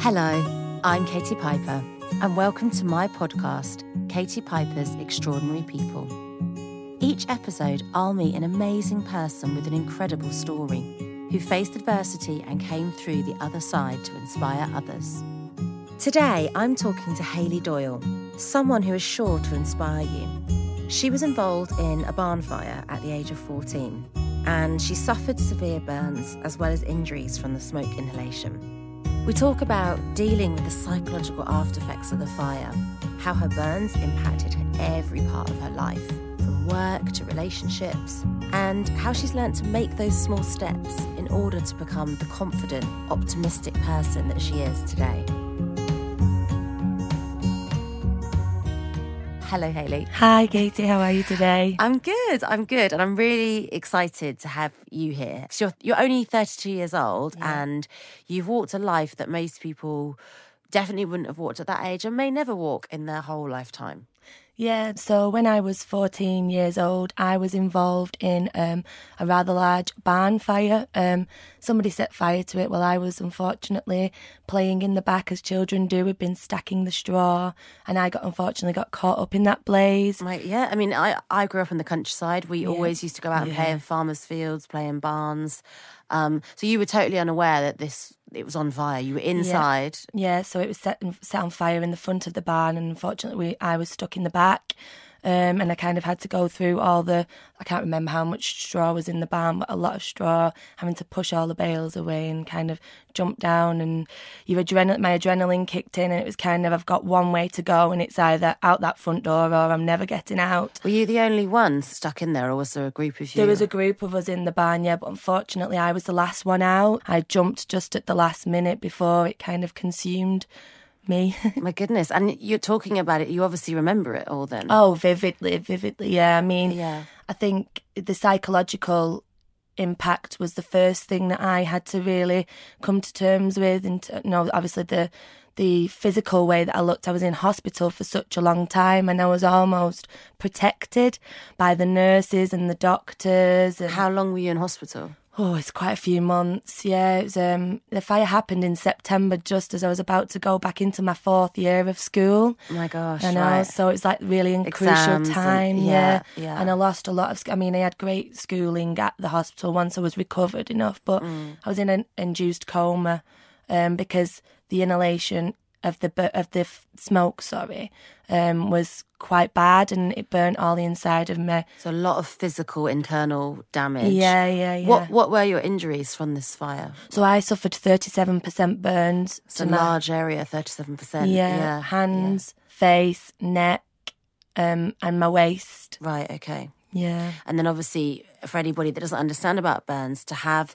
Hello, I'm Katie Piper, and welcome to my podcast, Katie Piper's Extraordinary People. Each episode, I'll meet an amazing person with an incredible story who faced adversity and came through the other side to inspire others. Today, I'm talking to Hayley Doyle, someone who is sure to inspire you. She was involved in a barn fire at the age of 14, and she suffered severe burns as well as injuries from the smoke inhalation. We talk about dealing with the psychological after effects of the fire, how her burns impacted every part of her life, from work to relationships, and how she's learned to make those small steps in order to become the confident, optimistic person that she is today. Hello, Haley. Hi, Katie. How are you today? I'm good. I'm good, and I'm really excited to have you here. You're you're only 32 years old, Yeah. and you've walked a life that most people definitely wouldn't have walked at that age, and may never walk in their whole lifetime. Yeah, so when I was 14 years old, I was involved in um, a rather large barn fire. Um, somebody set fire to it while I was unfortunately playing in the back as children do. We'd been stacking the straw, and I got unfortunately got caught up in that blaze. Right? Yeah. I mean, I I grew up in the countryside. We always used to go out and play in farmers' fields, play in barns. Um, so you were totally unaware that this it was on fire. You were inside. Yeah, so it was set, set on fire in the front of the barn, and unfortunately, we, I was stuck in the back. Um, and I kind of had to go through all the, I can't remember how much straw was in the barn, but a lot of straw, having to push all the bales away and kind of jump down. And your adrenaline, my adrenaline kicked in, and it was kind of, I've got one way to go, and it's either out that front door or I'm never getting out. Were you the only one stuck in there, or was there a group of you? There was a group of us in the barn, yeah, but unfortunately, I was the last one out. I jumped just at the last minute before it kind of consumed me. My goodness. And you're talking about it. You obviously remember it all then. Oh, vividly, vividly. Yeah, I mean, Yeah. I think the psychological impact was the first thing that I had to really come to terms with, and you know, obviously the the physical way that I looked. I was in hospital for such a long time, and I was almost protected by the nurses and the doctors. And, How long were you in hospital? Oh, it's quite a few months. Yeah, it was, um, the fire happened in September, just as I was about to go back into my fourth year of school. Oh my gosh. I know, right. so it's like really a crucial Exams and- time, yeah, yeah, yeah. And I lost a lot of. I mean, I had great schooling at the hospital once I was recovered enough, but Mm. I was in an induced coma um, because the inhalation of the of the f- smoke, sorry, um, was quite bad, and it burnt all the inside of me. So a lot of physical internal damage. Yeah, yeah, yeah. What What were your injuries from this fire? So I suffered thirty seven percent burns. It's a my- large area, thirty-seven percent. yeah, hands, face, neck, um, and my waist. Right. Okay. Yeah. And then obviously, for anybody that doesn't understand about burns, to have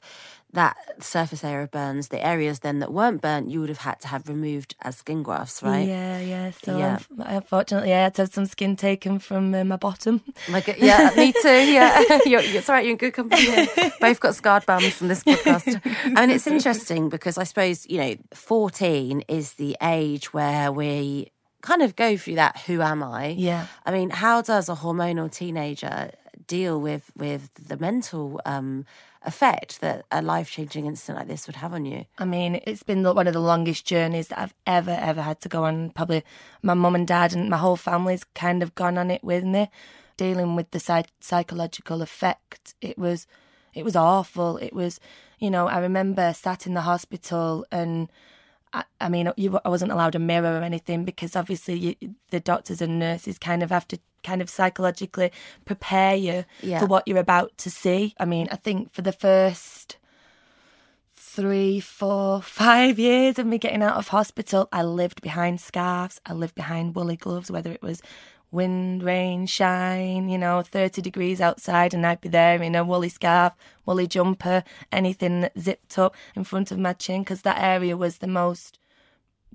that surface area burns, the areas then that weren't burnt, you would have had to have removed as skin grafts, right? Yeah, yeah. So Yeah. unf- unfortunately, I had to have some skin taken from uh, my bottom. Like, yeah, me too. Yeah, you're, you're, it's all right. You're in good company. Here. Both got scarred bums from this podcast. I mean, it's interesting because I suppose you know, 14 is the age where we kind of go through that. Who am I? Yeah. I mean, how does a hormonal teenager deal with with the mental um, effect that a life changing incident like this would have on you? I mean, it's been one of the longest journeys that I've ever, ever had to go on. Probably my mum and dad and my whole family's kind of gone on it with me, dealing with the psych- psychological effect. It was, it was awful. It was, you know, I remember sat in the hospital and. I, I mean, you, I wasn't allowed a mirror or anything because obviously you, the doctors and nurses kind of have to kind of psychologically prepare you Yeah. for what you're about to see. I mean, I think for the first three, four, five years of me getting out of hospital, I lived behind scarves. I lived behind woolly gloves, whether it was wind, rain, shine, you know, 30 degrees outside, and I'd be there in a woolly scarf, woolly jumper, anything zipped up in front of my chin, because that area was the most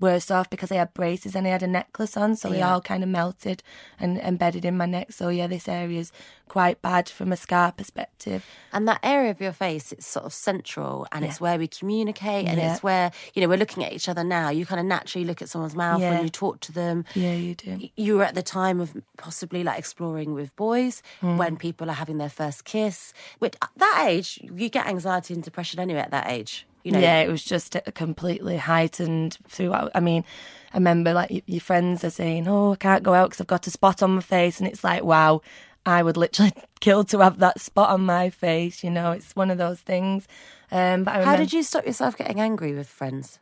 worse off because I had braces and I had a necklace on, so they all kind of melted and embedded in my neck. So yeah, this area is quite bad from a scar perspective. And that area of your face, it's sort of central and it's where we communicate and Yeah. it's where, you know, we're looking at each other now. You kind of naturally look at someone's mouth Yeah. when you talk to them. Yeah, you do. You were at the time of possibly like exploring with boys Hmm. when people are having their first kiss. Which at that age, you get anxiety and depression anyway at that age. You know, yeah, it was just completely heightened throughout. I mean, I remember like your friends are saying, "Oh, I can't go out because I've got a spot on my face," and it's like, wow, I would literally kill to have that spot on my face. You know, it's one of those things. Um, but I How did you stop yourself getting angry with friends?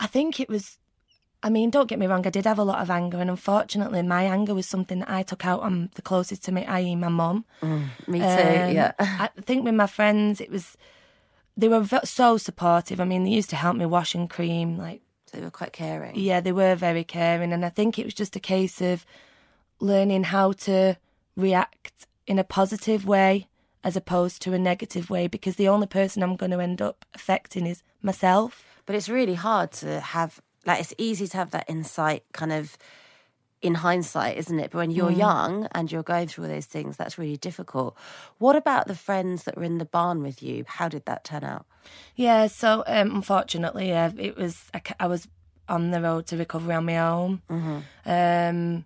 I think it was. I mean, don't get me wrong. I did have a lot of anger, and unfortunately, my anger was something that I took out on the closest to me, i.e., my mum. Me too. Um, yeah. I think with my friends, it was they were so supportive. I mean, they used to help me wash and cream. Like, So they were quite caring. yeah, they were very caring, and I think it was just a case of learning how to react in a positive way as opposed to a negative way. Because the only person I'm going to end up affecting is myself. But it's really hard to have, like, it's easy to have that insight kind of in hindsight, isn't it? But when you're young and you're going through all those things, that's really difficult. What about the friends that were in the barn with you? How did that turn out? Yeah, so um, unfortunately, yeah, it was I, I was on the road to recovery on my own. Um,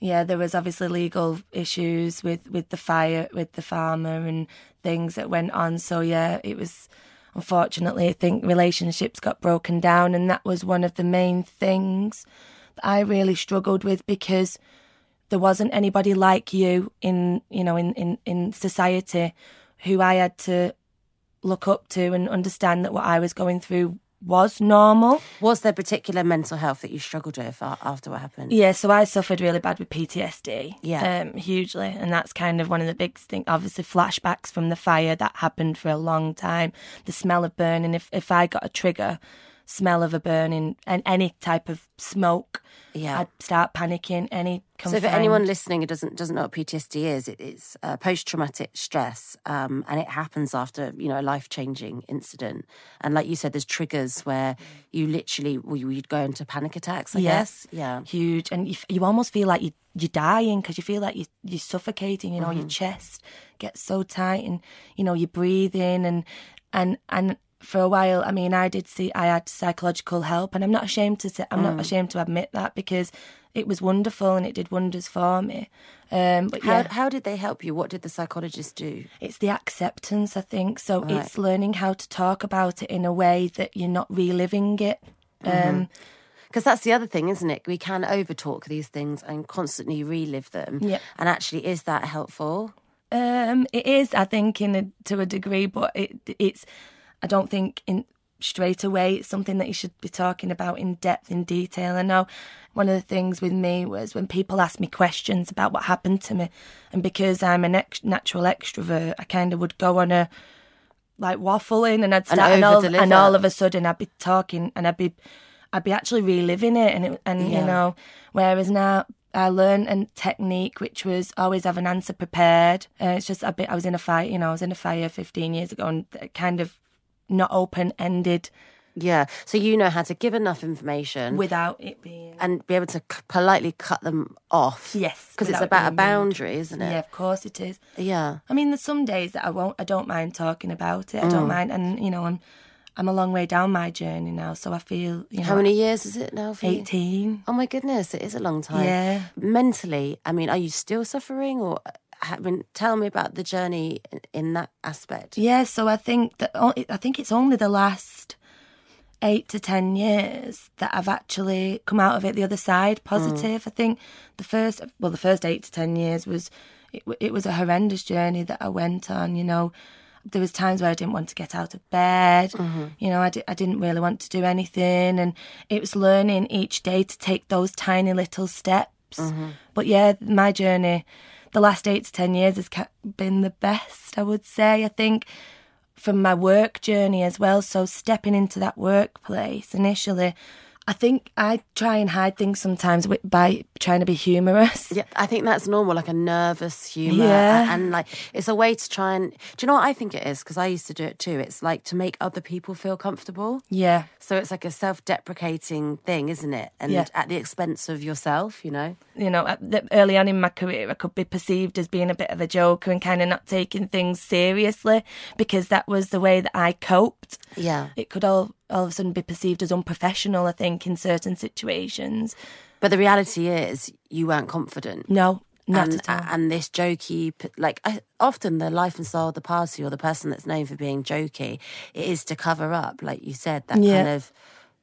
yeah, there was obviously legal issues with with the fire with the farmer and things that went on. So yeah, it was unfortunately I think relationships got broken down, and that was one of the main things I really struggled with because there wasn't anybody like you in you know in in in society who I had to look up to and understand that what I was going through was normal. Was there particular mental health that you struggled with after what happened? Yeah, so I suffered really bad with PTSD. Yeah. Um, hugely. And that's kind of one of the big things. Obviously, flashbacks from the fire that happened for a long time. The smell of burning. If, if I got a trigger smell of a burning and any type of smoke, Yeah. I'd start panicking. Any So, for anyone listening who doesn't doesn't know what PTSD is, it's uh, post traumatic stress, um, and it happens after you know a life changing incident. And like you said, there's triggers where you literally well, you- you'd go into panic attacks. I Yeah. guess, yeah. huge, and you, you almost feel like you, you're dying because you feel like you, you're suffocating. You know, your chest gets so tight, and you know you're breathing, and and and for a while, I mean, I did see I had psychological help, and I'm not ashamed to say, I'm not ashamed to admit that because it was wonderful and it did wonders for me. Um, but How yeah, how did they help you? What did the psychologist do? it's the acceptance, I think. So it's learning how to talk about it in a way that you're not reliving it. Um, Because that's the other thing, isn't it? We can overtalk these things and constantly relive them. Yeah. And actually, is that helpful? Um, it is, I think, in a, to a degree, but it, it's. I don't think in straight away it's something that you should be talking about in depth, in detail. I know one of the things with me was when people ask me questions about what happened to me, and because I'm a ex- natural extrovert, I kind of would go on a like waffling, and I'd start, and, all, and all of a sudden I'd be talking, and I'd be, I'd be actually reliving it, and it, and Yeah. you know, whereas now I learned a technique which was always have an answer prepared. Uh, it's just a bit. I was in a fire, you know, I was in a fire 15 years ago, and kind of not open ended Yeah. So you know how to give enough information without it being. and be able to c- politely cut them off. Yes, Because it's about a being rude. boundary, isn't it? Yeah, of course it is. Yeah. I mean, there's some days that I won't. I don't mind talking about it. I Mm. don't mind, and you know, I'm I'm a long way down my journey now, so I feel you know. How many years is it now for you? 18. Oh my goodness, it is a long time. Yeah. Mentally, I mean, are you still suffering, or I mean, tell me about the journey in, that aspect. Yeah, so I think that I think it's only the last eight to ten years that I've actually come out of it the other side mm. positive. I think the first, well, the first eight to ten years was it, it was a horrendous journey that I went on. You know, there was times where I didn't want to get out of bed. Mm-hmm. You know, I, di- I didn't really want to do anything, and it was learning each day to take those tiny little steps. Mm-hmm. But yeah, my journey, the last eight to ten years has been the best. I would say. I think from my work journey as well. So stepping into that workplace initially, I think I try and hide things sometimes by trying to be humorous. Yeah, I think that's normal, like a nervous humour. Yeah. And, like, it's a way to try and. Do you know what I think it is? Because I used to do it too. It's like to make other people feel comfortable. Yeah. So it's like a self deprecating thing, isn't it? And Yeah. at the expense of yourself, you know? You know, early on in my career, I could be perceived as being a bit of a joker and kind of not taking things seriously because that was the way that I coped. Yeah. It could all all of a sudden be perceived as unprofessional, I think, in certain situations. But the reality is, you weren't confident. No, Not and, at all. and this jokey, like I, often the life and soul of the party or the person that's known for being jokey, it is to cover up, like you said, that Yeah. kind of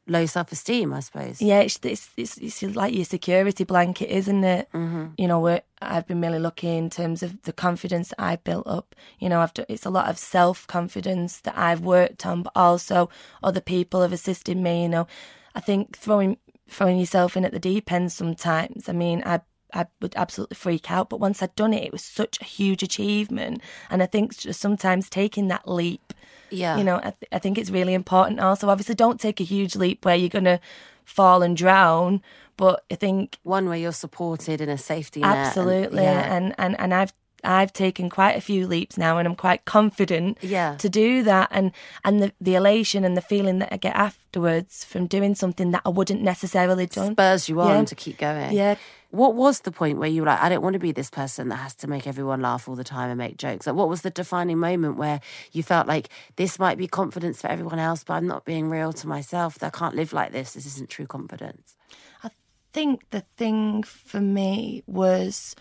low self esteem, I suppose. Yeah, it's, it's it's it's like your security blanket, isn't it? Mm-hmm. You know, I've been really lucky in terms of the confidence that I've built up. You know, I've done, it's a lot of self confidence that I've worked on, but also other people have assisted me. You know, I think throwing throwing yourself in at the deep end sometimes. I mean, I. I would absolutely freak out, but once I'd done it, it was such a huge achievement. And I think just sometimes taking that leap Yeah. you know, I, th- I think it's really important. Also, obviously, don't take a huge leap where you're going to fall and drown. But I think One where you're supported in a safety net. and- absolutely, yeah. and, and and I've I've taken quite a few leaps now, and I'm quite confident Yeah. to do that. And and the the elation and the feeling that I get afterwards from doing something that I wouldn't necessarily done. spurs you on Yeah. to keep going. Yeah. What was the point where you were like, I don't want to be this person that has to make everyone laugh all the time and make jokes? Like, what was the defining moment where you felt like this might be confidence for everyone else, but I'm not being real to myself? I can't live like this. This isn't true confidence. I think the thing for me was.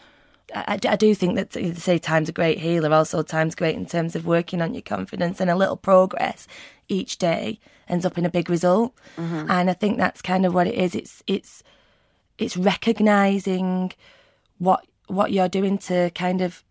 I, I do think that they say time's a great healer. Also, time's great in terms of working on your confidence and a little progress each day ends up in a big result. Mm-hmm. And I think that's kind of what it is. It's it's it's recognizing what what you're doing to kind of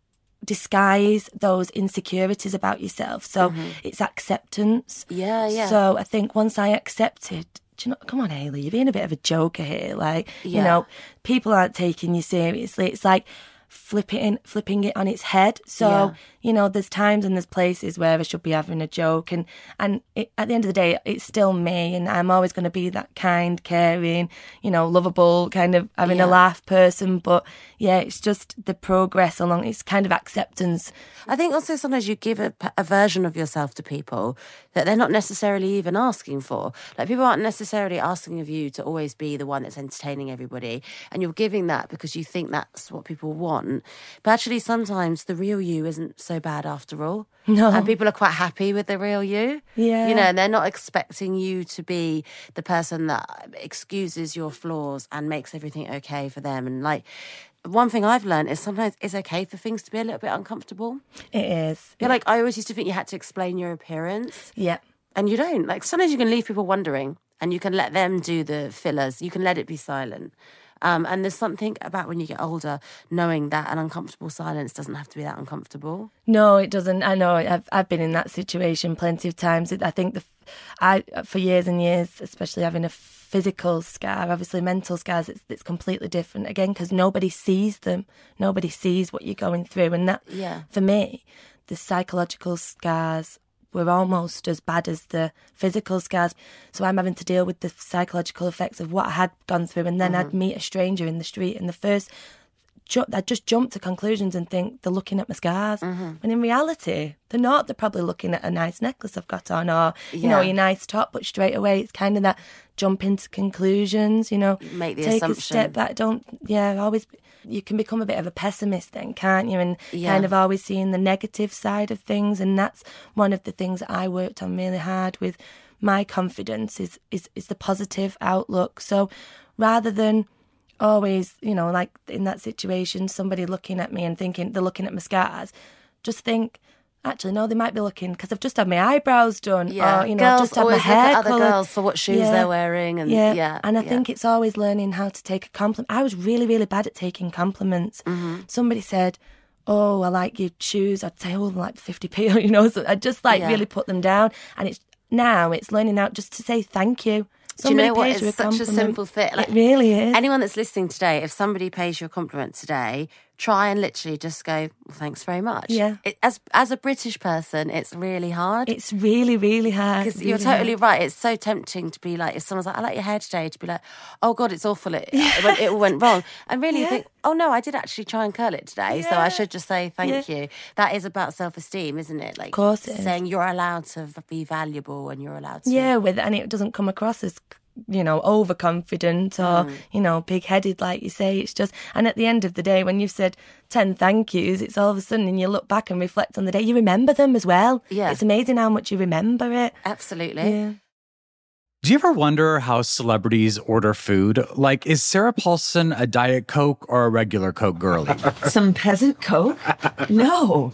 disguise those insecurities about yourself. So mm-hmm. it's acceptance. Yeah, yeah. So I think once I accepted, you know, come on, Haley, you're being a bit of a joker here. Like, Yeah. you know, people aren't taking you seriously. It's like flipping flipping it on its head. So, Yeah. you know, there's times and there's places where I should be having a joke and and it, at the end of the day, it's still me and I'm always going to be that kind, caring, you know, lovable, kind of having Yeah. a laugh person, but yeah, it's just the progress along it's kind of acceptance. I think also sometimes you give a, a version of yourself to people that they're not necessarily even asking for. Like people aren't necessarily asking of you to always be the one that's entertaining everybody, and you're giving that because you think that's what people want. But actually, sometimes the real you isn't so bad after all. No. and people are quite happy with the real you. Yeah. you know, and they're not expecting you to be the person that excuses your flaws and makes everything okay for them. And like. One thing I've learned is sometimes it's okay for things to be a little bit uncomfortable. It is. Yeah, like I always used to think you had to explain your appearance, Yeah. and you don't. Like sometimes you can leave people wondering, and you can let them do the fillers. You can let it be silent. Um, and there's something about when you get older, knowing that an uncomfortable silence doesn't have to be that uncomfortable. No, it doesn't. I know. I've I've been in that situation plenty of times. I think the, I for years and years, especially having a physical scar, obviously mental scars, it's it's completely different again because nobody sees them. Nobody sees what you're going through, and that Yeah. for me, the psychological scars were almost as bad as the physical scars. So I'm having to deal with the psychological effects of what I had gone through, and then mm-hmm. I'd meet a stranger in the street, and the first ju- I just jump to conclusions and think they're looking at my scars. Mm-hmm. When in reality, they're not. They're probably looking at a nice necklace I've got on or, you know, Yeah. your nice top. But straight away, it's kind of that jump into conclusions, you know, Make the take a assumption. step back. Don't, yeah, always, you can become a bit of a pessimist then, can't you? And Yeah. kind of always seeing the negative side of things. And that's one of the things that I worked on really hard with my confidence is, is, is the positive outlook. So rather than, always, you know, like in that situation, somebody looking at me and thinking they're looking at my scars, just think, actually, no, they might be looking because I've just had my eyebrows done, Yeah, or you know, girls I've just had my always look hair at other girls for what shoes they're wearing, and yeah, yeah, and I yeah. think it's always learning how to take a compliment. I was really, really bad at taking compliments. Mm-hmm. Somebody said. Oh, I like your shoes. I'd say, oh, like 50p, you know, so I just like Yeah. really put them down. And it's now it's learning out just to say thank you. Do you know what? It's a such a simple thing. Like, it really is. Anyone that's listening today, if somebody pays you a compliment today, try and literally just go, well, "Thanks very much." Yeah. It, as as a British person, it's really hard. It's really, really hard. Because you're really hard. totally right. It's so tempting to be like, if someone's like, I like your hair today, to be like, oh God, it's awful. It, it, went, it all went wrong. And really you think, oh no, I did actually try and curl it today. So I should just say thank you. That is about self esteem, isn't it? Like, course it is. saying you're allowed to be valuable and you're allowed to. Yeah, with and it doesn't come across as you know overconfident or Mm. you know big headed like you say. It's just and at the end of the day, when you've said ten thank yous, it's all of a sudden and you look back and reflect on the day, you remember them as well. Yeah. it's amazing how much you remember it. Absolutely. Yeah. Do you ever wonder how celebrities order food? Like, is Sarah Paulson a Diet Coke or a regular Coke girlie? Some peasant coke? No.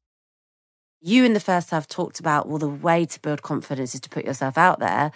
You in the first half talked about well the way to build confidence is to put yourself out there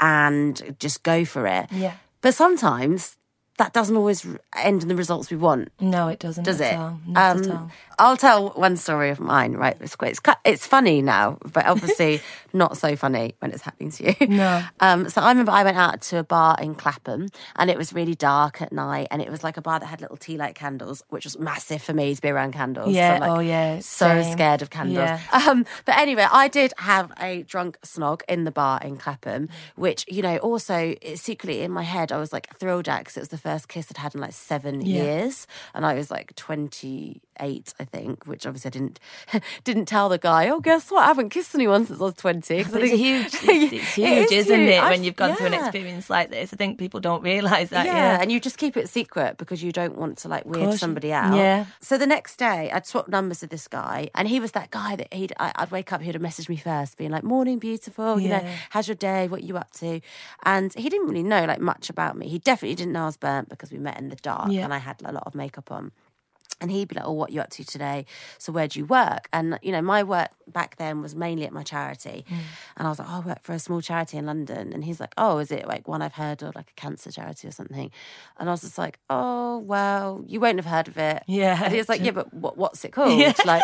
and just go for it Yeah. but sometimes that doesn't always end in the results we want No, it doesn't. does at it All. Not at Um, all. i'll tell one story of mine right it's quite it's, it's funny now but obviously not so funny when it's happening to you No. um, so I remember I went out to a bar in Clapham and it was really dark at night and it was like a bar that had little tea light candles, which was massive for me to be around candles. Yeah, I'm, like, oh, yeah, So same. scared of candles. Yeah. Um, but anyway, I did have a drunk snog in the bar in Clapham, which, you know, also it- secretly in my head, I was like thrilled at because it was the first kiss I'd had in like seven Yeah. years. And I was like 28, I think, which obviously I didn't didn't tell the guy, oh, guess what? I haven't kissed anyone since I was 20. 'cause it's huge. It's, it's huge, is isn't huge. it? I've- When you've gone through an experience like this, I think people don't realise that. yeah, Yeah, and you just keep it secret because you don't want to like weird somebody out. Yeah. So the next day, I'd swapped numbers with this guy, and he was that guy that he'd I, I'd wake up, he'd have messaged me first, being like, "Morning, beautiful. You know, how's your day? What you up to?" And he didn't really know like much about me. He definitely didn't know I was burnt because we met in the dark, Yeah. and I had a lot of makeup on. And he'd be like, "Oh, what you up to today? So where do you work?" And you know, my work back then was mainly at my charity, Mm. and I was like, "Oh, I work for a small charity in London." And he's like, "Oh, is it like one I've heard of, like a cancer charity or something?" And I was just like, "Oh, well, you won't have heard of it." Yeah. And he was like, "Yeah, but what, what's it called?" Yeah. Like,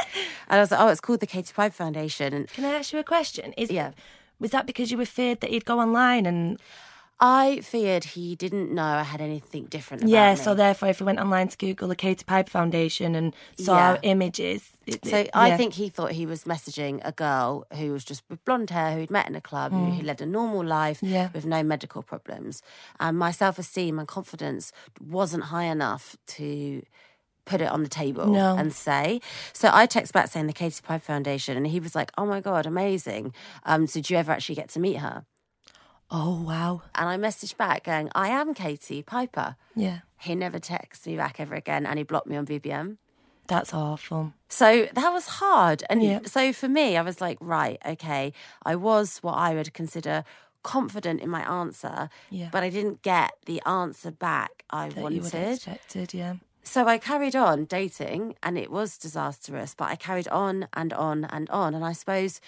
and I was like, "Oh, it's called the Katie Piper Foundation." And Can I ask you a question? Is Yeah. Was that because you were feared that he'd go online and I feared he didn't know I had anything different. About yeah? me. So therefore, if we went online to Google the Katie Piper Foundation and saw Yeah. our images, it- So it- I yeah. think he thought he was messaging a girl who was just with blonde hair, who he'd met in a club, who, who led a normal life Mm. Yeah. with no medical problems. And my self esteem and confidence wasn't high enough to put it on the table No. and say. So I text back saying the Katie Piper Foundation, and he was like, "Oh my god, amazing! Um, so did you ever actually get to meet her?" Oh wow, And I messaged back going, "I am Katie Piper." yeah, He never texted me back ever again, and he blocked me on BBM. that's awful. So that was hard. And Yeah. so for me, I was like, right, okay, I was what I would consider confident in my answer, Yeah. but I didn't get the answer back I That you wanted. expected, yeah. So I carried on dating and it was disastrous, but I carried on and on and on. And I suppose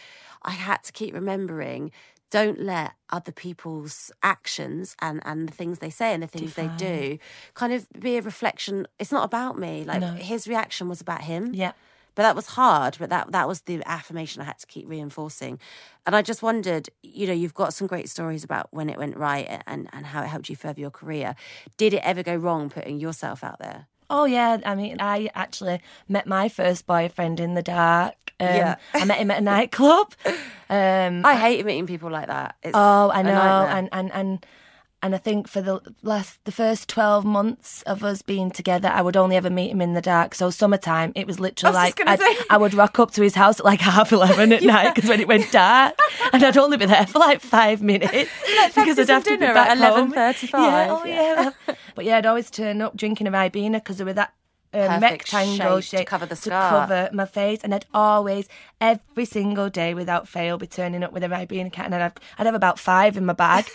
I had to keep remembering don't let other people's actions and, and the things they say and the things they do kind of be a reflection. It's not about me. Like No. his reaction was about him. Yeah. But that was hard, but that that was the affirmation I had to keep reinforcing. And I just wondered, you know, you've got some great stories about when it went right and, and how it helped you further your career. Did it ever go wrong putting yourself out there? Oh yeah, I mean, I actually met my first boyfriend in the dark. Um, Yeah. I met him at a nightclub. Um, I hate meeting people like that. It's oh, I know, and and and and I think for the last the first twelve months of us being together, I would only ever meet him in the dark. So summertime, it was literally I was like I'd-. I would rock up to his house at like half eleven at night because when it went dark, and I'd only be there for like five minutes because I'd have to be back at 11:35, Yeah, oh yeah. yeah. but yeah, I'd always turn up drinking a Ribena because they were that. Um, rectangle shape to cover the to cover my face, and I'd always, every single day without fail, be turning up with a Ribena cat, and I'd have, I'd have about five in my bag.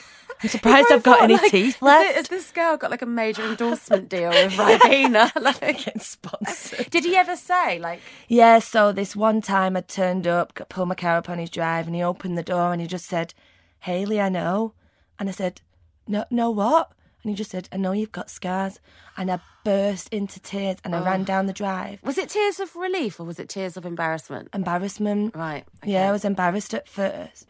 I'm surprised I've got any Like, teeth is left. Has this girl got like a major endorsement deal with Ribena? like, Getting sponsored. did he ever say like? Yeah, so this one time I turned up, pulled my car up on his drive, and he opened the door and he just said, Haley, I know. And I said, No, no, what? And he just said, I know you've got scars. And I burst into tears and I ran down the drive. Was it tears of relief or was it tears of embarrassment? Embarrassment. Right. Yeah, I was embarrassed at first.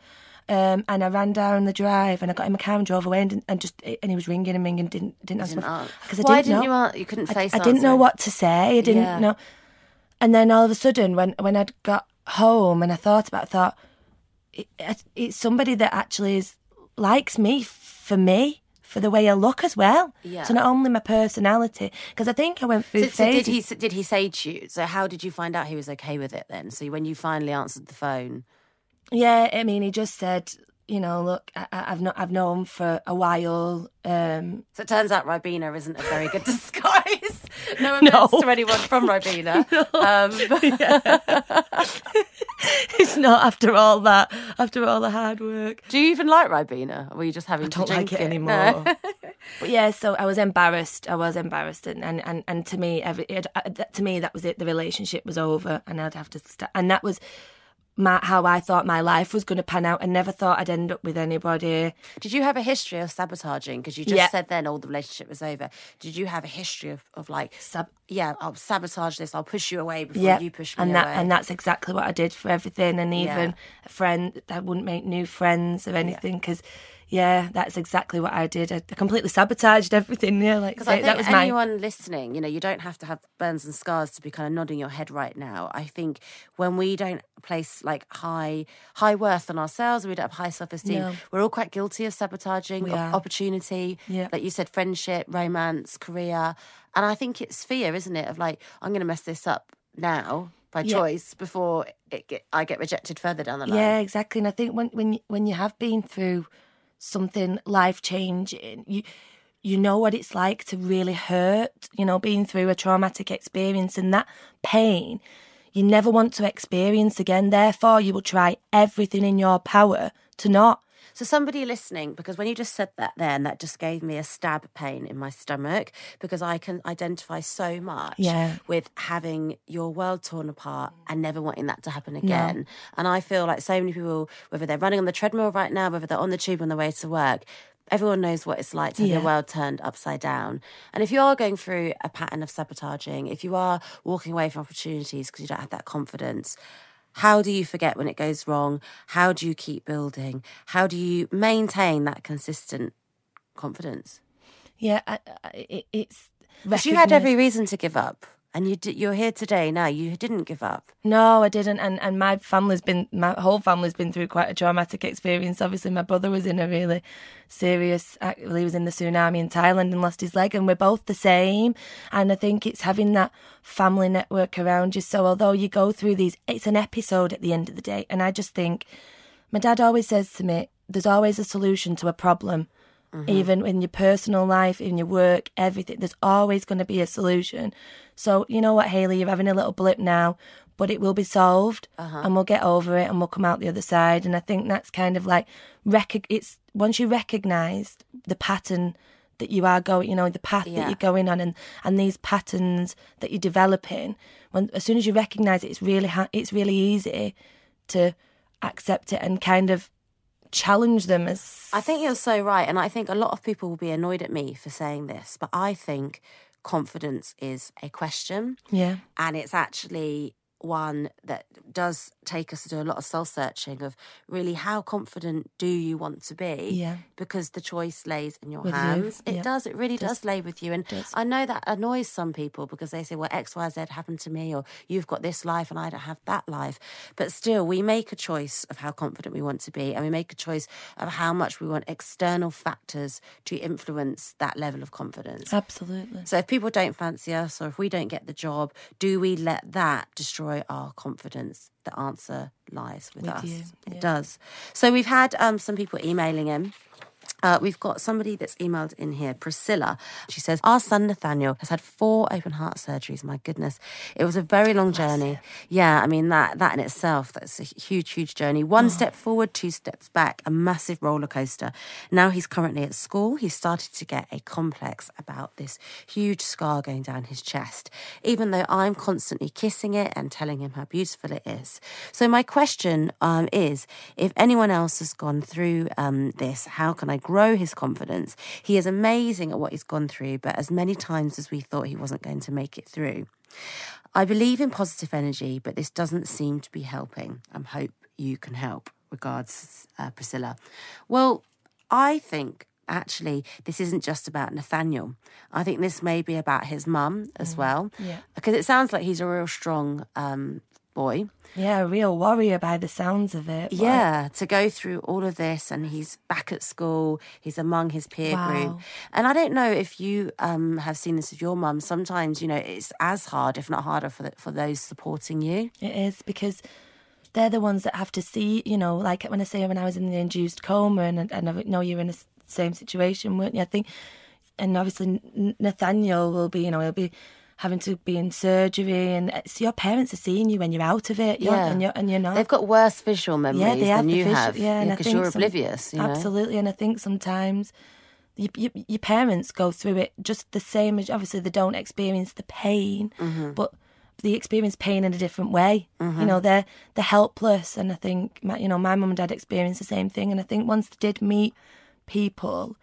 Um, and I ran down the drive and I got in my car and drove away and, and just and he was ringing and ringing didn't didn't answer Didn't my answer. because I Why didn't didn't know. you answer? You couldn't face I didn't know what to say. I didn't Yeah. know. And then all of a sudden, when when I'd got home and I thought about, it, I thought it, it- it's somebody that actually is likes me for me. For the way I look as well. Yeah. So not only my personality, because I think I went through So, so did he did he say to you? So how did you find out he was okay with it then? So when you finally answered the phone, Yeah, I mean, he just said, you know, look, I, I've not, I've known for a while. Um, so it turns out Ribena isn't a very good disguise. No offense No. to anyone from Ribena. Um, it's not after all that, after all the hard work. do you even like Ribena? Or were you just having I to don't like it No. anymore. but yeah, so I was embarrassed. I was embarrassed, and and and, and to me, every it, uh, to me, that was it. The relationship was over, and I'd have to start. And that was my how I thought my life was going to pan out. I never thought I'd end up with anybody. Did you have a history of sabotaging? Because you just Yeah. said then all the relationship was over. Did you have a history of, of like, Sab- yeah, I'll sabotage this, I'll push you away before yeah, you push me and that away? and that's exactly what I did for everything. And even Yeah. a friend, I wouldn't make new friends or anything because. Yeah, that's exactly what I did. I completely sabotaged everything. Yeah, like Because I think that was my anyone listening, you know, you don't have to have burns and scars to be kind of nodding your head right now. I think when we don't place like high high worth on ourselves, we don't have high self esteem. No. We're all quite guilty of sabotaging opportunity, Yeah. like you said, friendship, romance, career, and I think it's fear, isn't it? Of like I'm going to mess this up now by Yeah. choice before it get, I get rejected further down the line. Yeah, exactly. And I think when when when you have been through something life changing, you you know what it's like to really hurt. You know, being through a traumatic experience and that pain, you never want to experience again. Therefore, you will try everything in your power to not. So somebody listening, because when you just said that then, that just gave me a stab pain in my stomach because I can identify so much Yeah. with having your world torn apart and never wanting that to happen again. And I feel like so many people, whether they're running on the treadmill right now, whether they're on the tube on the way to work, everyone knows what it's like to have your world turned upside down. And if you are going through a pattern of sabotaging, if you are walking away from opportunities because you don't have that confidence, how do you forget when it goes wrong? How do you keep building? How do you maintain that consistent confidence? Yeah, I, I, it, it's. You had every reason to give up, and you di- you're here today. Now you didn't give up. No, I didn't. And and my family's been my whole family's been through quite a traumatic experience. Obviously, my brother was in a really serious. He was in the tsunami in Thailand and lost his leg, and we're both the same. And I think it's having that family network around you. So although you go through these, it's an episode at the end of the day. And I just think my dad always says to me, "There's always a solution to a problem." Mm-hmm. even in your personal life, in your work, everything. There's always going to be a solution. So, you know what, Haley, you're having a little blip now, but it will be solved uh-huh. and we'll get over it and we'll come out the other side. And I think that's kind of like, rec- it's once you recognize the pattern that you are going, you know, the path Yeah. that you're going on and, and these patterns that you're developing, when as soon as you recognize it, it's really, ha- it's really easy to accept it and kind of challenge them as I think you're so right, and I think a lot of people will be annoyed at me for saying this, but I think confidence is a question. yeah and it's actually one that does take us to do a lot of soul searching of really how confident do you want to be Yeah. because the choice lays in your With you, hands? It yeah. does it really does, lay with you. And i know that annoys some people because they say well xyz happened to me or you've got this life and i don't have that life. But still we make a choice of how confident we want to be and we make a choice of how much we want external factors to influence that level of confidence. Absolutely. So if people don't fancy us or if we don't get the job, do we let that destroy our confidence? The answer lies with, With us. It does. So we've had um, some people emailing in. Uh, we've got somebody that's emailed in here, Priscilla. She says, Our son Nathaniel has had four open heart surgeries. My goodness. It was a very long journey. Yeah, I mean, that, that in itself, that's a huge, huge journey. One step forward, two steps back, a massive roller coaster. Now he's currently at school. He's started to get a complex about this huge scar going down his chest, even though I'm constantly kissing it and telling him how beautiful it is. So, my question um, is if anyone else has gone through um, this, how can I grow his confidence? He is amazing at what he's gone through, but as many times as we thought he wasn't going to make it through. I believe in positive energy, but this doesn't seem to be helping. I hope you can help. Regards, uh, Priscilla. Well, I think actually this isn't just about Nathaniel. I think this may be about his mum as well. yeah. Because it sounds like he's a real strong um, boy. Yeah, a real warrior by the sounds of it. Like, Yeah, to go through all of this, and he's back at school. He's among his peer group, and I don't know if you um, have seen this with your mum. Sometimes, you know, it's as hard, if not harder, for the, for those supporting you. It is because they're the ones that have to see, you know, like when I say when I was in the induced coma and, and I know you're in the same situation, weren't you? I think, and obviously Nathaniel will be, you know, he'll be having to be in surgery and it's your parents are seeing you when you're out of it. You're, Yeah. And you're, and you're not. They've got worse visual memories yeah, they have than the you visu- have, Yeah, because think you're some- oblivious. You know? Absolutely, and I think sometimes you, you, your parents go through it just the same as obviously they don't experience the pain, Mm-hmm. but they experience pain in a different way. You know, they're they're helpless, and I think my, you know my mum and dad experienced the same thing, and I think once they did meet people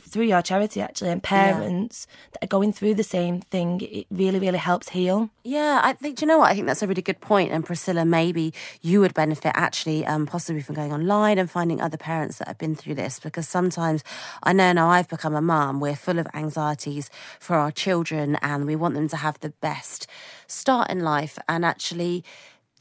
through your charity actually and parents that are going through the same thing, it really really helps heal. Yeah, I think. Do you know what? I think that's a really good point. And Priscilla, maybe you would benefit actually, um, possibly from going online and finding other parents that have been through this. Because sometimes I know now I've become a mum. We're full of anxieties for our children, and we want them to have the best start in life. And actually.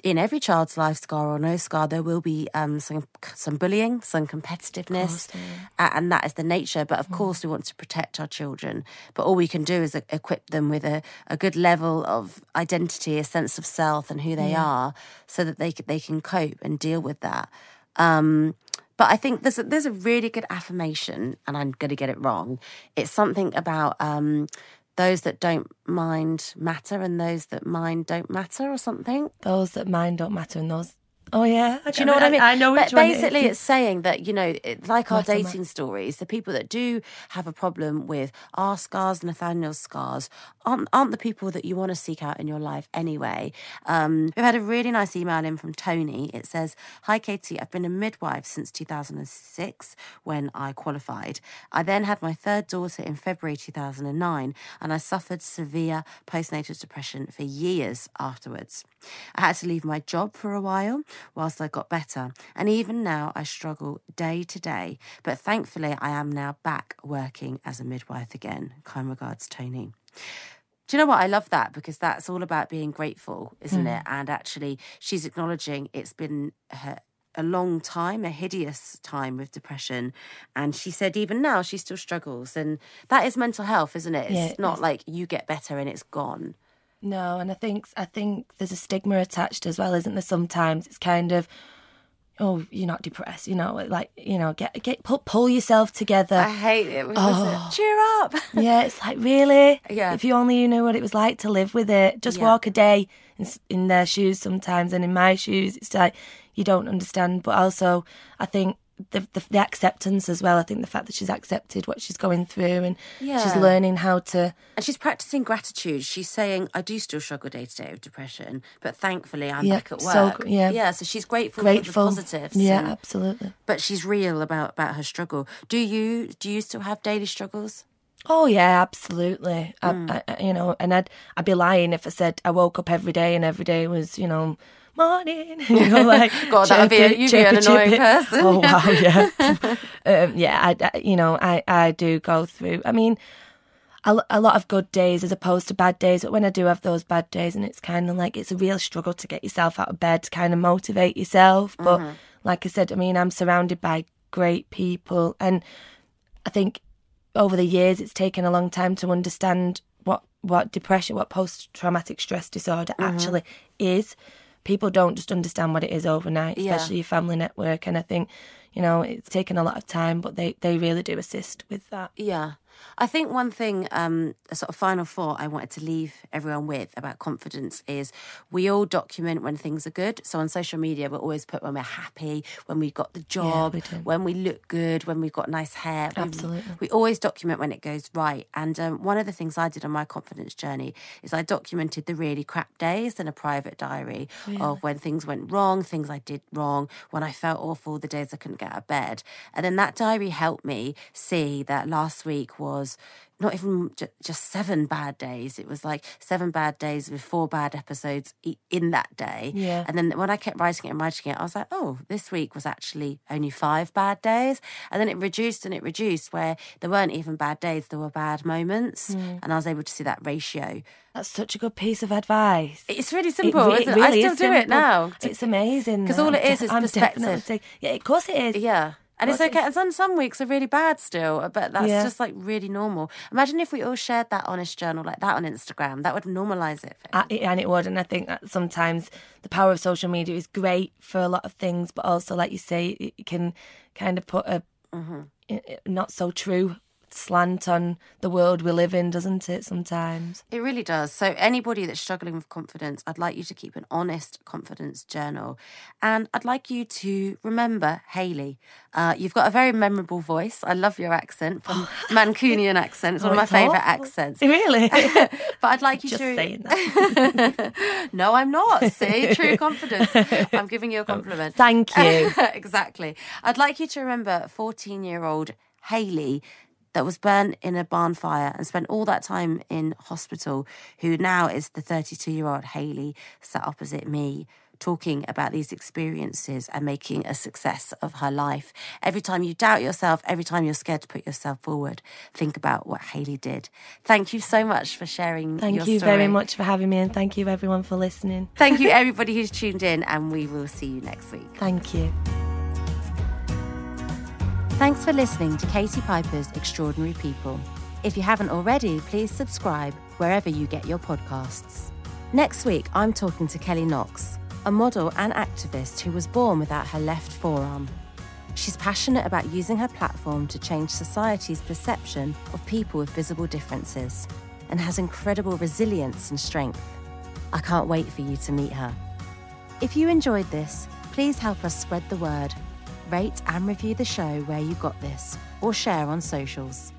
In every child's life, scar or no scar, there will be um, some some bullying, some competitiveness, and that is the nature. But of course, we want to protect our children. But all we can do is equip them with a, a good level of identity, a sense of self, and who they are, so that they they can cope and deal with that. Um, but I think there's a, there's a really good affirmation, and I'm going to get it wrong. It's something about um, those that don't mind matter and those that mind don't matter, or something. Those that mind don't matter, and those. Oh yeah, Do you know what I mean? I know which But one it is. basically, it's saying that you know, it, like our dating stories, the people that do have a problem with our scars, Nathaniel's scars, aren't aren't the people that you want to seek out in your life anyway. Um, we've had a really nice email in from Tony. It says, "Hi Katie, I've been a midwife since 2006 when I qualified. I then had my third daughter in February 2009, and I suffered severe postnatal depression for years afterwards. I had to leave my job for a while whilst I got better, and even now I struggle day to day. But thankfully, I am now back working as a midwife again. Kind regards, Tony. Do you know what? I love that because that's all about being grateful, isn't hmm. it? And actually, she's acknowledging it's been her, a long time, a hideous time with depression. And she said, even now, she still struggles. And that is mental health, isn't it? It's Yeah, it not is. like you get better and it's gone. No, and I think I think there's a stigma attached as well, isn't there? Sometimes it's kind of, oh, you're not depressed, you know, like you know, get get pull, pull yourself together. I hate it. Was it? Oh. Cheer up. yeah, it's like really. Yeah. If you only knew what it was like to live with it, just Yeah. walk a day in, in their shoes sometimes, and in my shoes, it's like you don't understand. But also, I think. The, the, the acceptance as well. I think the fact that she's accepted what she's going through and yeah. she's learning how to And she's practicing gratitude. She's saying, I do still struggle day to day with depression, but thankfully I'm Yeah, back at work. gr- yeah. Yeah, so she's grateful, grateful. for the positives. Yeah, and- absolutely. but she's real about, about her struggle. Do you do you still have daily struggles? Oh yeah, absolutely. Hmm. I, I, you know, and I'd I'd be lying if I said I woke up every day and every day was you know morning. You know, like God, that would be a- you'd be an annoying person. Oh wow, yeah, um, yeah. I, I, you know, I I do go through. I mean. A, a lot of good days as opposed to bad days, but when I do have those bad days, and it's kind of like it's a real struggle to get yourself out of bed to kind of motivate yourself. But Mm-hmm. like I said, I mean, I'm surrounded by great people, and I think over the years it's taken a long time to understand what what depression, what post traumatic stress disorder Mm-hmm. actually is. People don't just understand what it is overnight, Yeah. especially your family network. And I think, you know, it's taken a lot of time, but they, they really do assist with that. Yeah. I think one thing, um, a sort of final thought I wanted to leave everyone with about confidence is we all document when things are good. So on social media, we'll always put when we're happy, when we've got the job, we when we look good, when we've got nice hair. We- Absolutely. We, always document when it goes right. And um, one of the things I did on my confidence journey is I documented the really crap days in a private diary of when things went wrong, things I did wrong, when I felt awful, the days I couldn't get out of bed. And then that diary helped me see that last week was not even ju- just seven bad days. It was like seven bad days with four bad episodes in that day. Yeah. And then when I kept writing it and writing it, I was like, oh, this week was actually only five bad days. And then it reduced and it reduced where there weren't even bad days, there were bad moments. Hmm. And I was able to see that ratio. That's such a good piece of advice. It's really simple, it isn't it? I still do it now. It's amazing. Because all it is is I'm perspective. definitely yeah, of course it is. Yeah. And it's okay. And some, some weeks are really bad still, but that's Yeah. just like really normal. Imagine if we all shared that honest journal like that on Instagram. That would normalize it. I, and it would, and I think that sometimes the power of social media is great for a lot of things, but also, like you say, it can kind of put a Mm-hmm. not so true slant on the world we live in, doesn't it? Sometimes. It really does. So, anybody that's struggling with confidence, I'd like you to keep an honest confidence journal. And I'd like you to remember Haley. Uh, you've got a very memorable voice. I love your accent from Mancunian accent. It's one of my favourite accents. Really? but I'd like you Just to. saying that. no, I'm not. See, true confidence. I'm giving you a compliment. Thank you. exactly. I'd like you to remember 14 year old Haley that was burnt in a barn fire and spent all that time in hospital, who now is the 32 year old Haley sat opposite me. Talking about these experiences and making a success of her life. Every time you doubt yourself, every time you're scared to put yourself forward, think about what Haley did. Thank you so much for sharing. Thank you story. very much for having me, and thank you everyone for listening. Thank you, everybody who's tuned in, and we will see you next week. Thank you. Thanks for listening to Katie Piper's Extraordinary People. If you haven't already, please subscribe wherever you get your podcasts. Next week, I'm talking to Kelly Knox, a model and activist who was born without her left forearm. She's passionate about using her platform to change society's perception of people with visible differences and has incredible resilience and strength. I can't wait for you to meet her. If you enjoyed this, please help us spread the word. Rate and review the show where you got this, or share on socials.